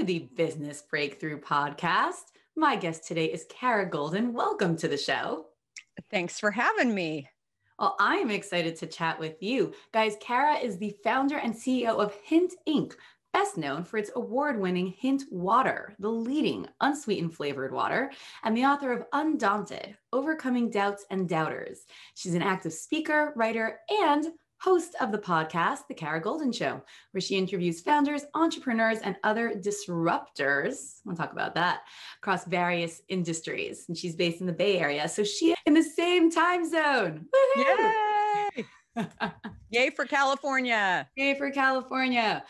To the Business Breakthrough Podcast. My guest today is Kara Goldin. Welcome to the show. Thanks for having me. Well, I'm excited to chat with you. Guys, Kara is the founder and CEO of Hint Inc., best known for its award winning Hint Water, the leading unsweetened flavored water, and the author of Undaunted Overcoming Doubts and Doubters. She's an active speaker, writer, and host of the podcast, The Kara Goldin Show, where she interviews founders, entrepreneurs, and other disruptors. We'll talk about that across various industries. And she's based in the Bay Area. So she in the same time zone. Yay! Yay for California. Yay for California.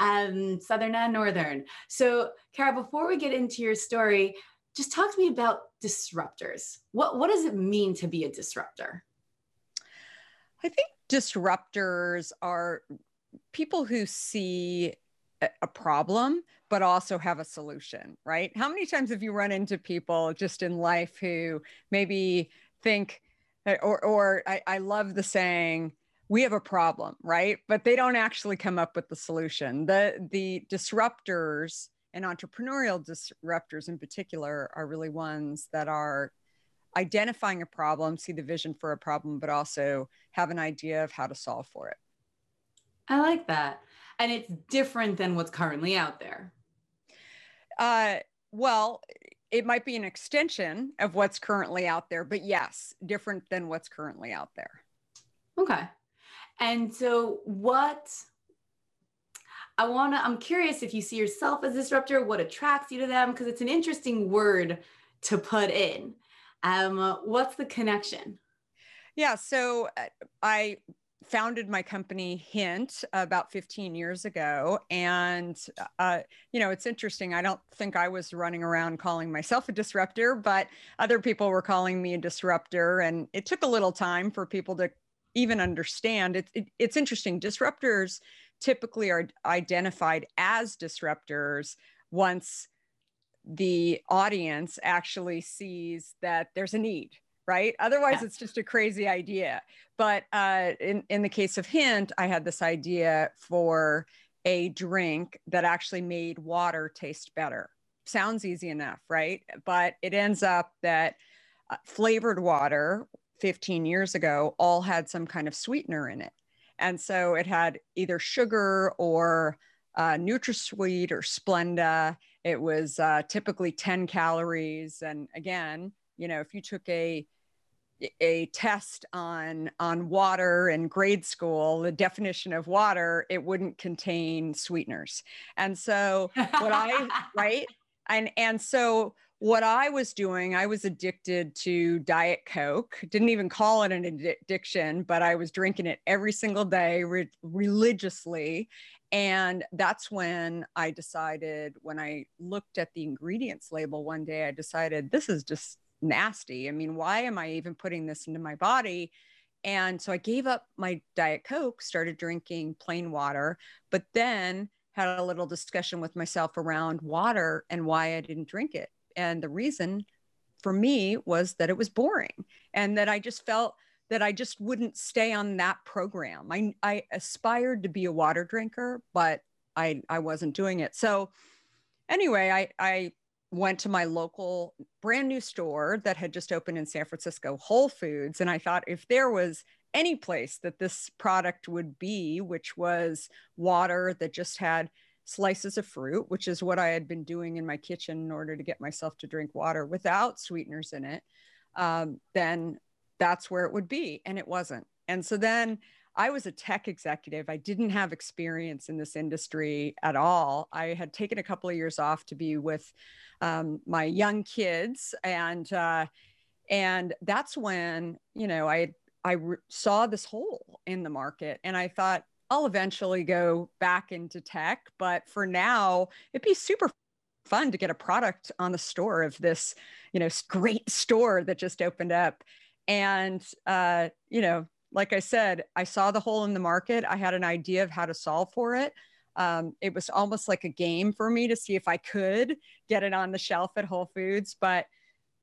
Um, Southern and Northern. So, Kara, before we get into your story, just talk to me about disruptors. What, what does it mean to be a disruptor? I think disruptors are people who see a problem but also have a solution right? How many times have you run into people just in life who maybe think uh, or or I, I love the saying we have a problem right? But they don't actually come up with the solution. The the disruptors and entrepreneurial disruptors in particular are really ones that are identifying a problem, see the vision for a problem, but also have an idea of how to solve for it. I like that. And it's different than what's currently out there. Uh, well, it might be an extension of what's currently out there, but yes, different than what's currently out there. Okay. And so, what I want to, I'm curious if you see yourself as a disruptor, what attracts you to them, because it's an interesting word to put in. Um, what's the connection? Yeah, so uh, I founded my company Hint about 15 years ago. And, uh, you know, it's interesting. I don't think I was running around calling myself a disruptor, but other people were calling me a disruptor. And it took a little time for people to even understand. It, it, it's interesting. Disruptors typically are identified as disruptors once the audience actually sees that there's a need right? Otherwise yeah. it's just a crazy idea. But uh, in, in the case of hint i had this idea for a drink that actually made water taste better. Sounds easy enough right? But it ends up that uh, flavored water 15 years ago all had some kind of sweetener in it. And so it had either sugar or uh, NutraSweet or Splenda. It was uh, typically 10 calories. And again, you know, if you took a a test on on water in grade school the definition of water it wouldn't contain sweeteners and so what i right and and so what I was doing, I was addicted to Diet Coke. Didn't even call it an addiction, but I was drinking it every single day re- religiously. And that's when I decided, when I looked at the ingredients label one day, I decided this is just nasty. I mean, why am I even putting this into my body? And so I gave up my Diet Coke, started drinking plain water, but then had a little discussion with myself around water and why I didn't drink it. And the reason for me was that it was boring and that I just felt that I just wouldn't stay on that program. I, I aspired to be a water drinker, but I, I wasn't doing it. So anyway, I, I went to my local brand new store that had just opened in San Francisco, Whole Foods. And I thought if there was any place that this product would be, which was water that just had slices of fruit, which is what I had been doing in my kitchen in order to get myself to drink water without sweeteners in it, um, then that's where it would be. And it wasn't. And so then I was a tech executive. I didn't have experience in this industry at all. I had taken a couple of years off to be with um, my young kids, and uh, and that's when you know I I re- saw this hole in the market, and I thought I'll eventually go back into tech, but for now, it'd be super fun to get a product on the store of this, you know, great store that just opened up. And, uh, you know, like I said, I saw the hole in the market. I had an idea of how to solve for it. Um, it was almost like a game for me to see if I could get it on the shelf at Whole Foods. But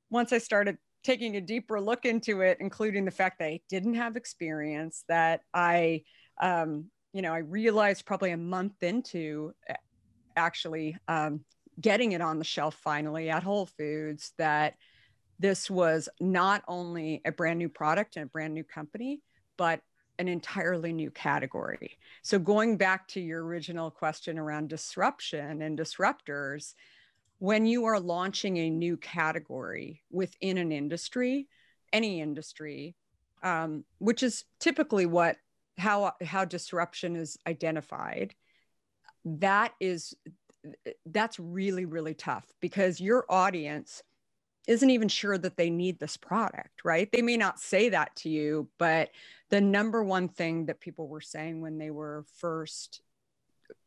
once I started taking a deeper look into it, including the fact that I didn't have experience, that I, um, you know, I realized probably a month into actually um, getting it on the shelf finally at Whole Foods that this was not only a brand new product and a brand new company, but an entirely new category. So, going back to your original question around disruption and disruptors, when you are launching a new category within an industry, any industry, um, which is typically what how how disruption is identified, that is that's really really tough because your audience isn't even sure that they need this product, right? They may not say that to you, but the number one thing that people were saying when they were first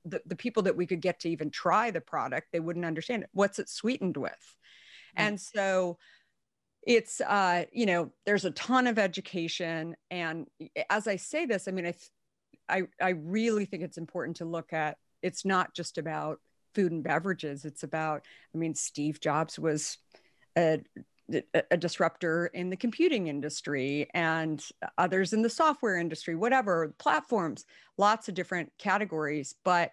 the, the people that we could get to even try the product, they wouldn't understand it. What's it sweetened with? Mm-hmm. And so it's uh, you know, there's a ton of education. And as I say this, I mean, I I, I really think it's important to look at it's not just about food and beverages. It's about, I mean, Steve Jobs was a, a disruptor in the computing industry and others in the software industry, whatever, platforms, lots of different categories. But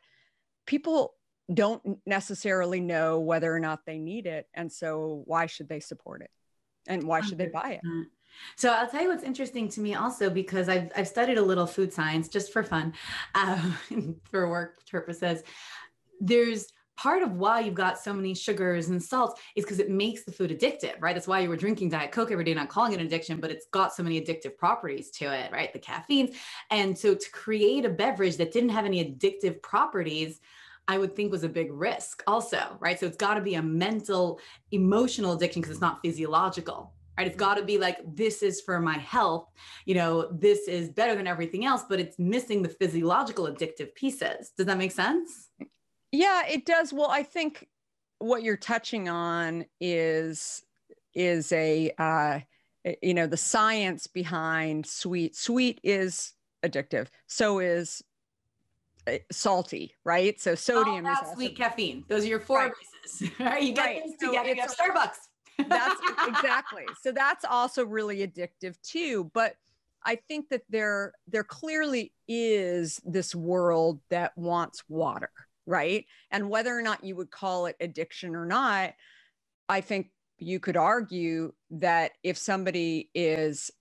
people don't necessarily know whether or not they need it. And so, why should they support it? And why should they buy it? So I'll tell you what's interesting to me also because I've, I've studied a little food science just for fun, um, for work purposes there's part of why you've got so many sugars and salts is because it makes the food addictive, right? That's why you were drinking Diet Coke every day, not calling it an addiction, but it's got so many addictive properties to it, right? The caffeines. And so to create a beverage that didn't have any addictive properties, I would think was a big risk also, right? So it's got to be a mental, emotional addiction because it's not physiological, right? It's got to be like, this is for my health. You know, this is better than everything else, but it's missing the physiological addictive pieces. Does that make sense? Yeah, it does. Well, I think what you're touching on is is a uh, you know the science behind sweet. Sweet is addictive. So is uh, salty, right? So sodium is also... sweet caffeine. Those are your four right. bases. Right? You get right. things so together. You have Starbucks. that's exactly. So that's also really addictive too. But I think that there there clearly is this world that wants water, right? And whether or not you would call it addiction or not, I think you could argue that if somebody is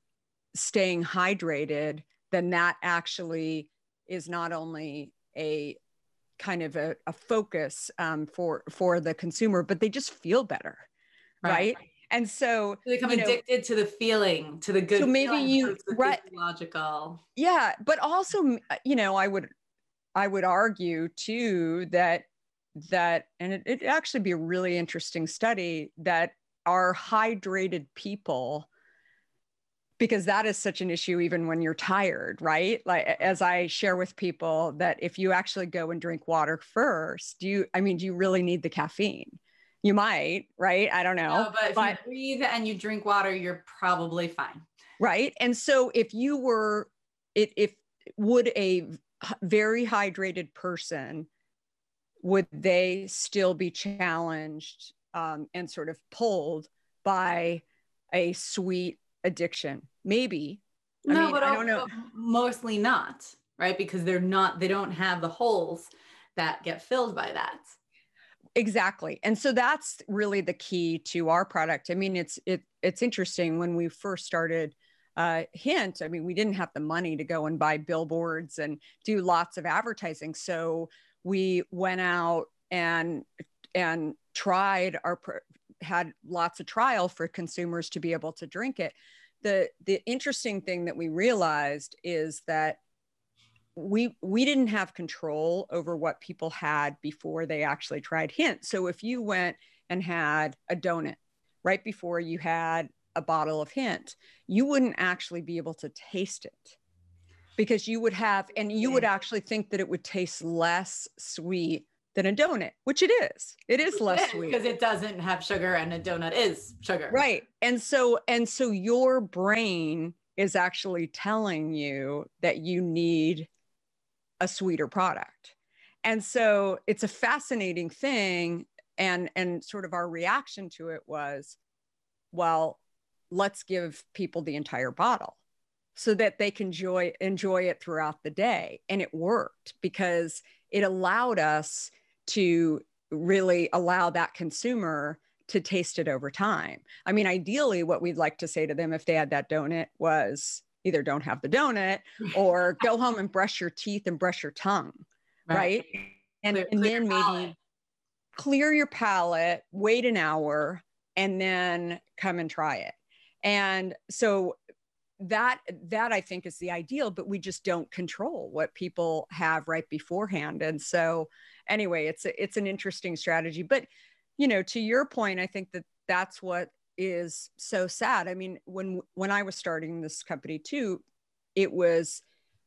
staying hydrated, then that actually is not only a kind of a, a focus um, for for the consumer, but they just feel better, right? right? And so they become addicted know, to the feeling, to the good. So maybe you right logical. Yeah, but also, you know, I would I would argue too that that and it, it'd actually be a really interesting study that our hydrated people because that is such an issue even when you're tired right? Like as i share with people that if you actually go and drink water first do you i mean do you really need the caffeine? You might right? I don't know no, but if but, you breathe and you drink water you're probably fine. Right? And so if you were it if would a very hydrated person would they still be challenged um, and sort of pulled by a sweet addiction? Maybe. I no mean, but I don't know. mostly not right? Because they're not they don't have the holes that get filled by that. Exactly. And so that's really the key to our product. I mean it's it it's interesting when we first started uh, hint. I mean we didn't have the money to go and buy billboards and do lots of advertising. So we went out and and tried our had lots of trial for consumers to be able to drink it. The the interesting thing that we realized is that we we didn't have control over what people had before they actually tried hint. So if you went and had a donut right before you had a bottle of hint you wouldn't actually be able to taste it because you would have, and you would actually think that it would taste less sweet than a donut, which it is. It is less sweet because it doesn't have sugar and a donut is sugar. Right. And so and so your brain is actually telling you that you need a sweeter product. And so it's a fascinating thing and and sort of our reaction to it was well, let's give people the entire bottle so that they can enjoy enjoy it throughout the day and it worked because it allowed us to really allow that consumer to taste it over time. I mean, ideally, what we'd like to say to them if they had that donut was either don't have the donut or go home and brush your teeth and brush your tongue, right? right? And, clear, and clear then maybe clear your palate, wait an hour, and then come and try it. And so that that I think is the ideal, but we just don't control what people have right beforehand. And so anyway, it's a, it's an interesting strategy. But you know, to your point, I think that that's what is so sad. I mean, when when I was starting this company too, it was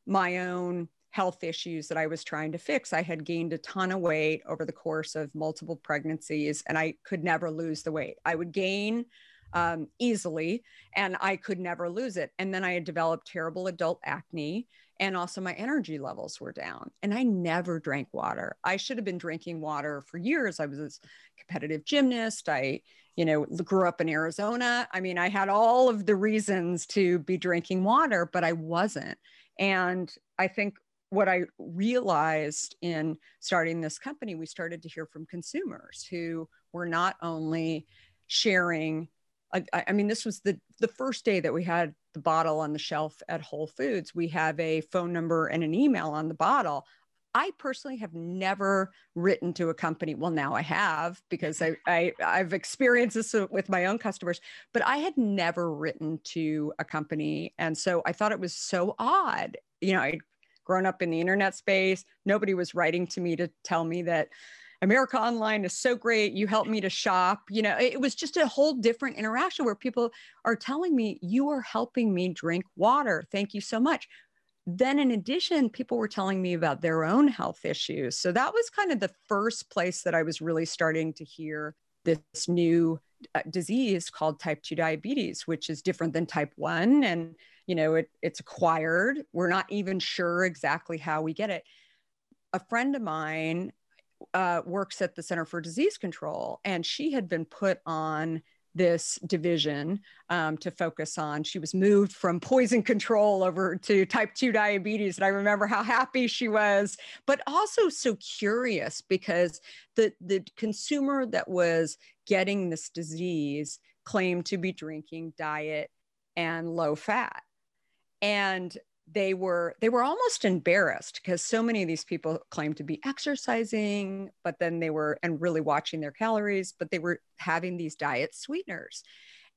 my own health issues that I was trying to fix. I had gained a ton of weight over the course of multiple pregnancies, and I could never lose the weight. I would gain um, easily, and I could never lose it. And then I had developed terrible adult acne, and also my energy levels were down. And I never drank water. I should have been drinking water for years. I was a competitive gymnast. I, you know, grew up in Arizona. I mean, I had all of the reasons to be drinking water, but I wasn't. And I think what I realized in starting this company, we started to hear from consumers who were not only sharing I, I, mean, this was the the first day that we had the bottle on the shelf at Whole Foods. We have a phone number and an email on the bottle. I personally have never written to a company. Well, now I have because I, I I've experienced this with my own customers, but I had never written to a company, and so I thought it was so odd. You know, I'd grown up in the internet space. Nobody was writing to me to tell me that America Online is so great. You helped me to shop. You know, it was just a whole different interaction where people are telling me, You are helping me drink water. Thank you so much. Then, in addition, people were telling me about their own health issues. So that was kind of the first place that I was really starting to hear this new uh, disease called type 2 diabetes, which is different than type 1. And, you know, it, it's acquired. We're not even sure exactly how we get it. A friend of mine uh, works at the Center for Disease Control, and she had been put on this division um, to focus on. She was moved from poison control over to type 2 diabetes. And I remember how happy she was, but also so curious because the, the consumer that was getting this disease claimed to be drinking diet and low fat. And they were they were almost embarrassed because so many of these people claimed to be exercising but then they were and really watching their calories but they were having these diet sweeteners.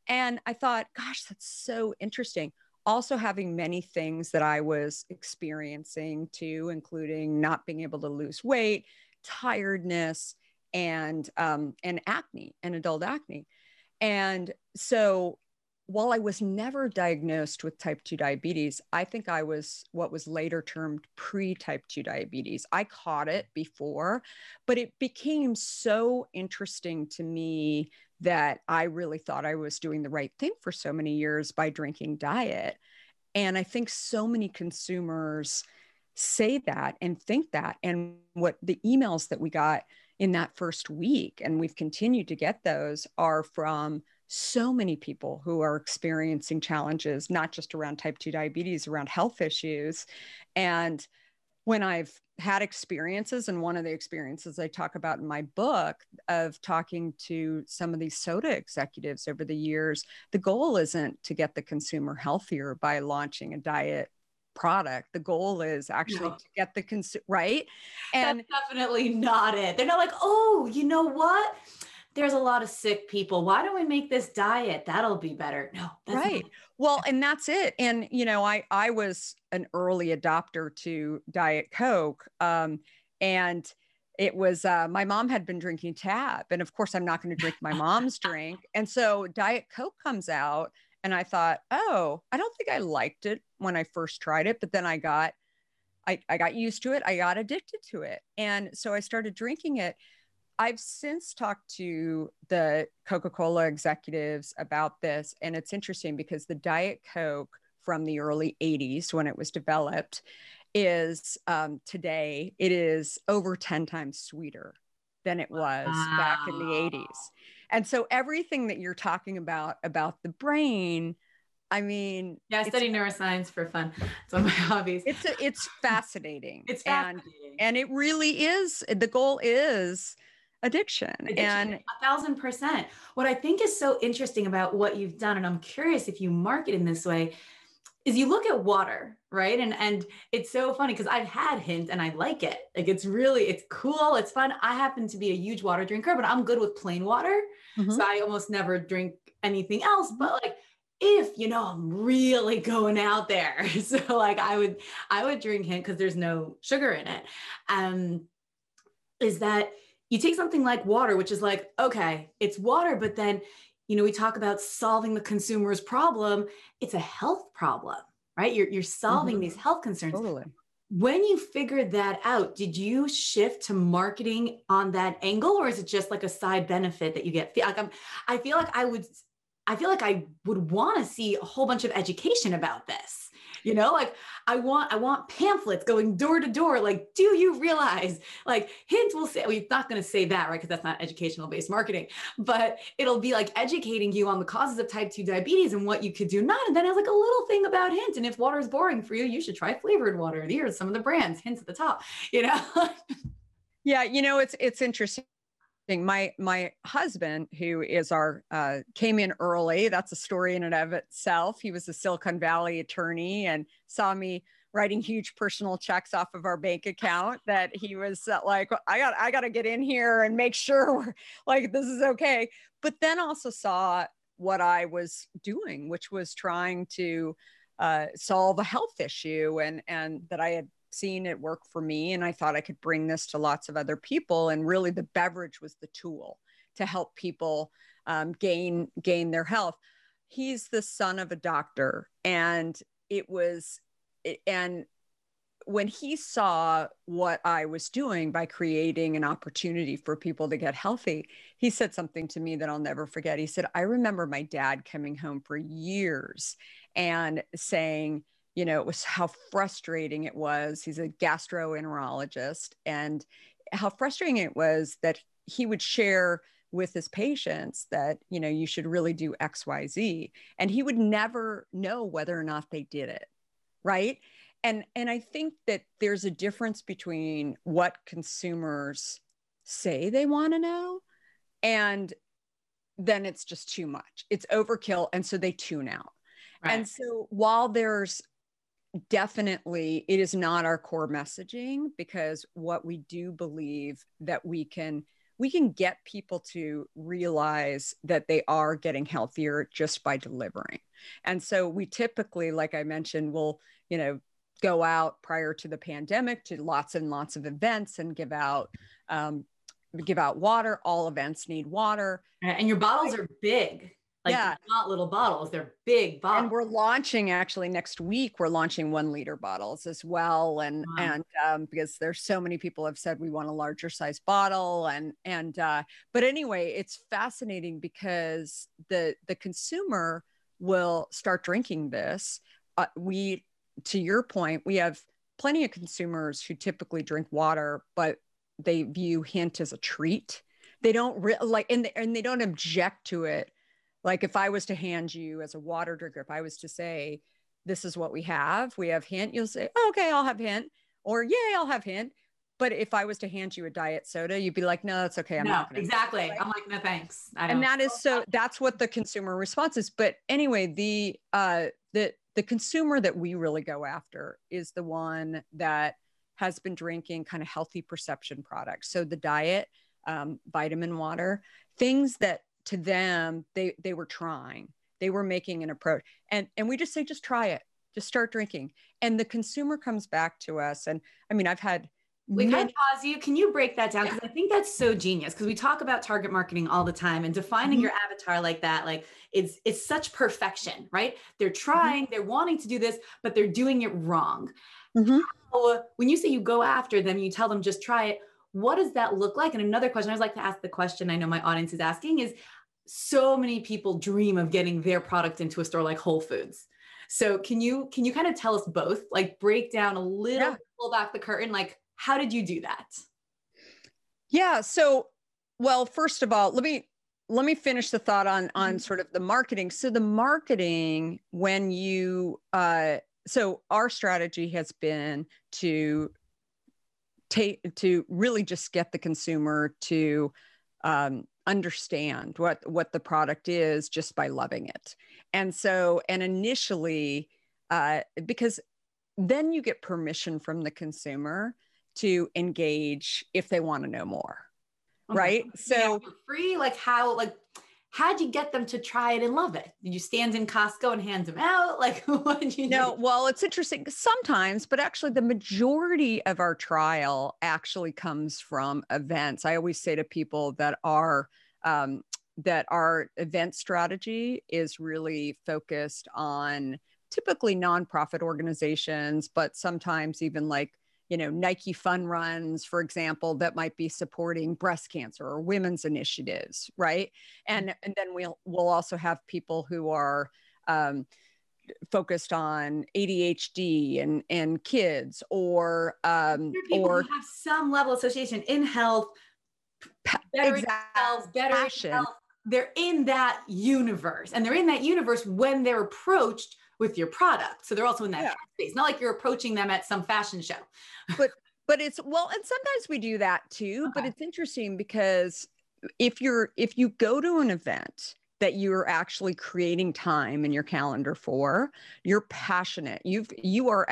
And i thought gosh that's so interesting. Also having many things that i was experiencing too including not being able to lose weight tiredness and um, and acne and adult acne. And so while I was never diagnosed with type 2 diabetes, I think I was what was later termed pre type 2 diabetes. I caught it before, but it became so interesting to me that I really thought I was doing the right thing for so many years by drinking diet. And I think so many consumers say that and think that. And what the emails that we got in that first week, and we've continued to get those, are from so many people who are experiencing challenges, not just around type 2 diabetes, around health issues. And when I've had experiences, and one of the experiences I talk about in my book of talking to some of these soda executives over the years, the goal isn't to get the consumer healthier by launching a diet product. The goal is actually no. to get the consumer right. And That's definitely not it. They're not like, oh, you know what? There's a lot of sick people. Why don't we make this diet? That'll be better. No, right. Not- well, and that's it. And you know, I I was an early adopter to Diet Coke, um, and it was uh, my mom had been drinking Tab, and of course, I'm not going to drink my mom's drink. And so Diet Coke comes out, And I thought, oh, I don't think I liked it when I first tried it, but then I got I, I got used to it. I got addicted to it. And so I started drinking it. I've since talked to the Coca Cola executives about this. And it's interesting because the Diet Coke from the early 80s when it was developed is um, today, it is over 10 times sweeter than it was wow. back in the 80s. And so everything that you're talking about, about the brain, I mean, yeah, I study neuroscience for fun. It's one of my hobbies. It's a, it's fascinating. it's fascinating, and, and it really is. The goal is addiction, addiction, and a thousand percent. What I think is so interesting about what you've done, and I'm curious if you market in this way, is you look at water, right? And and it's so funny because I've had hint and I like it. Like it's really it's cool, it's fun. I happen to be a huge water drinker, but I'm good with plain water, mm-hmm. so I almost never drink anything else. But like if you know I'm really going out there. So like I would I would drink hint because there's no sugar in it. Um is that you take something like water, which is like, okay, it's water, but then you know, we talk about solving the consumer's problem. It's a health problem, right? You're, you're solving mm-hmm. these health concerns. Totally. When you figured that out, did you shift to marketing on that angle, or is it just like a side benefit that you get? Like I'm, I feel like I would I feel like I would want to see a whole bunch of education about this. You know, like I want I want pamphlets going door to door. Like, do you realize? Like, hint will say we're not going to say that, right? Because that's not educational based marketing, but it'll be like educating you on the causes of type two diabetes and what you could do not. And then it's like a little thing about hint. And if water is boring for you, you should try flavored water. Here's some of the brands, hints at the top. You know. yeah, you know, it's it's interesting my my husband who is our uh, came in early that's a story in and of itself. He was a silicon valley attorney and saw me writing huge personal checks off of our bank account that he was uh, like i got i got to get in here and make sure we're like this is okay. But then also saw what i was doing which was trying to uh, solve a health issue and and that i had seen it work for me and I thought I could bring this to lots of other people. And really, the beverage was the tool to help people um, gain gain their health. He's the son of a doctor, and it was and when he saw what I was doing by creating an opportunity for people to get healthy, he said something to me that I'll never forget. He said, I remember my dad coming home for years and saying, you know, it was how frustrating it was. He's a gastroenterologist, and how frustrating it was that he would share with his patients that, you know, you should really do XYZ. And he would never know whether or not they did it. Right. And, and I think that there's a difference between what consumers say they want to know and then it's just too much. It's overkill. And so they tune out. Right. And so while there's definitely it is not our core messaging because what we do believe that we can we can get people to realize that they are getting healthier just by delivering. And so we typically like i mentioned will you know go out prior to the pandemic to lots and lots of events and give out um, give out water. All events need water. And your bottles are big like yeah. not little bottles, they're big bottles. And we're launching actually next week, we're launching one liter bottles as well. And wow. and um, because there's so many people have said we want a larger size bottle. And and uh, but anyway, it's fascinating because the the consumer will start drinking this. Uh, we to your point, we have plenty of consumers who typically drink water, but they view hint as a treat. They don't re- like and they, and they don't object to it like if I was to hand you as a water drinker, if I was to say, this is what we have, we have hint, you'll say, oh, okay, I'll have hint, or yay, I'll have hint. But if I was to hand you a diet soda, you'd be like, no, that's okay. I'm no, not gonna exactly. I'm like, no, thanks. and that is so that's what the consumer response is. But anyway, the uh the the consumer that we really go after is the one that has been drinking kind of healthy perception products. So the diet, um, vitamin water, things that to them they they were trying they were making an approach and and we just say just try it just start drinking and the consumer comes back to us and i mean i've had Wait, can I pause you? Can you break that down? Because I think that's so genius. Because we talk about target marketing all the time and defining mm-hmm. your avatar like that, like it's it's such perfection, right? They're mm-hmm. trying, mm-hmm. they're wanting to do this, but they're doing it wrong. Mm-hmm. How, when you say you go after them, you tell them just try it. What does that look like? And another question I always like to ask the question I know my audience is asking is so many people dream of getting their product into a store like Whole Foods. So can you can you kind of tell us both, like break down a little, yeah. pull back the curtain, like how did you do that? Yeah. So, well, first of all, let me let me finish the thought on on mm-hmm. sort of the marketing. So the marketing when you uh so our strategy has been to take to really just get the consumer to um, understand what what the product is just by loving it and so and initially uh, because then you get permission from the consumer to engage if they want to know more okay. right so free like how like how'd you get them to try it and love it? Did you stand in Costco and hand them out? Like what did you know well it's interesting sometimes but actually the majority of our trial actually comes from events. I always say to people that are um, that our event strategy is really focused on typically nonprofit organizations but sometimes even like you know Nike fun runs for example that might be supporting breast cancer or women's initiatives right and and then we'll we'll also have people who are um, focused on ADHD and and kids or um or have some level of association in health better exactly. health, better Passion. health. They're in that universe and they're in that universe when they're approached with your product. So they're also in that yeah. space. Not like you're approaching them at some fashion show. But but it's well, and sometimes we do that too. Okay. But uh-huh. it's interesting because if you're if you go to an event that you're actually creating time in your calendar for, you're passionate. You've you are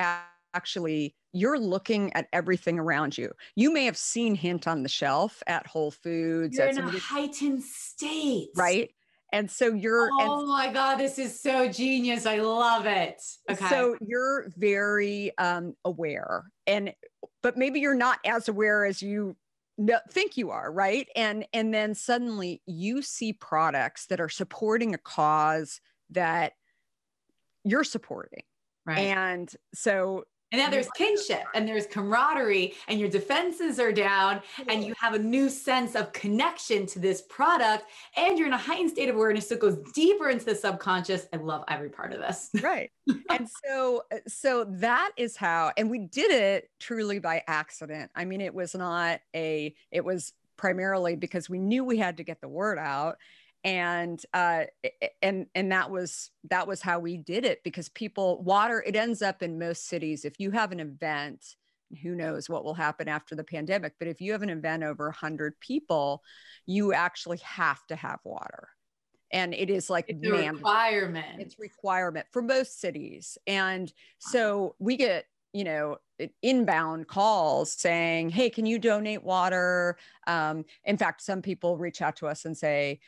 actually you're looking at everything around you. You may have seen Hint on the shelf at Whole Foods. You're in a heightened state. Right and so you're oh and, my god this is so genius i love it okay. So you're very um, aware and but maybe you're not as aware as you think you are right? And and then suddenly you see products that are supporting a cause that you're supporting. Right. And so and now there's kinship and there's camaraderie, and your defenses are down, and you have a new sense of connection to this product, and you're in a heightened state of awareness that goes deeper into the subconscious. I love every part of this. right. And so, uh, so that is how, and we did it truly by accident. I mean, it was not a, it was primarily because we knew we had to get the word out and uh, and and that was that was how we did it because people water it ends up in most cities. If you have an event who knows what will happen after the pandemic but if you have an event over 100 people you actually have to have water. And it is like it's a requirement. it's requirement for most cities. And so we get you know inbound calls saying hey can you donate water? Um, in fact some people reach out to us and say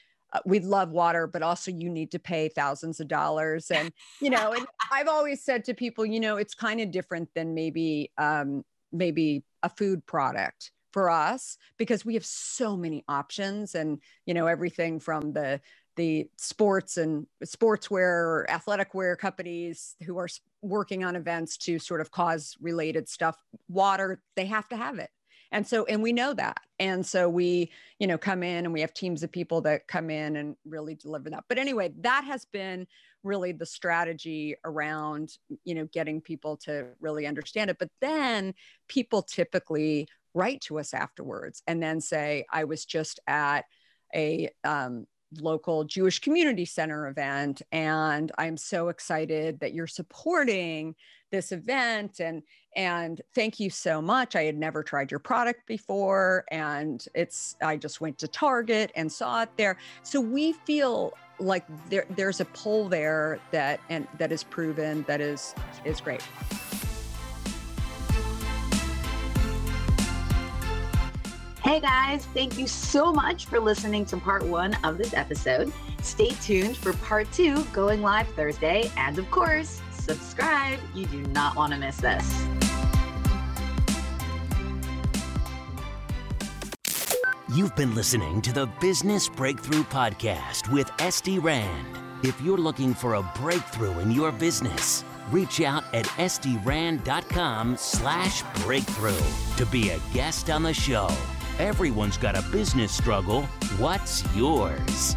we love water, but also you need to pay thousands of dollars. And, you know, and I've always said to people, you know, it's kind of different than maybe, um, maybe a food product for us because we have so many options and, you know, everything from the, the sports and sportswear or athletic wear companies who are working on events to sort of cause related stuff water they have to have it and so and we know that. And so we you know come in and we have teams of people that come in and really deliver that. But anyway that has been really the strategy around you know getting people to really understand it. But then people typically write to us afterwards and then say i was just at a um, local Jewish community center event. And I'm so excited that you're supporting this event and and thank you so much i had never tried your product before and it's i just went to target and saw it there so we feel like there there's a pull there that and that is proven that is is great Hey guys, thank you so much for listening to part one of this episode. Stay tuned for part two going live Thursday. And of course, subscribe. You do not want to miss this. You've been listening to the Business Breakthrough Podcast with Esty Rand. If you're looking for a breakthrough in your business, reach out at sdrand.com slash breakthrough to be a guest on the show. Everyone's got a business struggle. What's yours?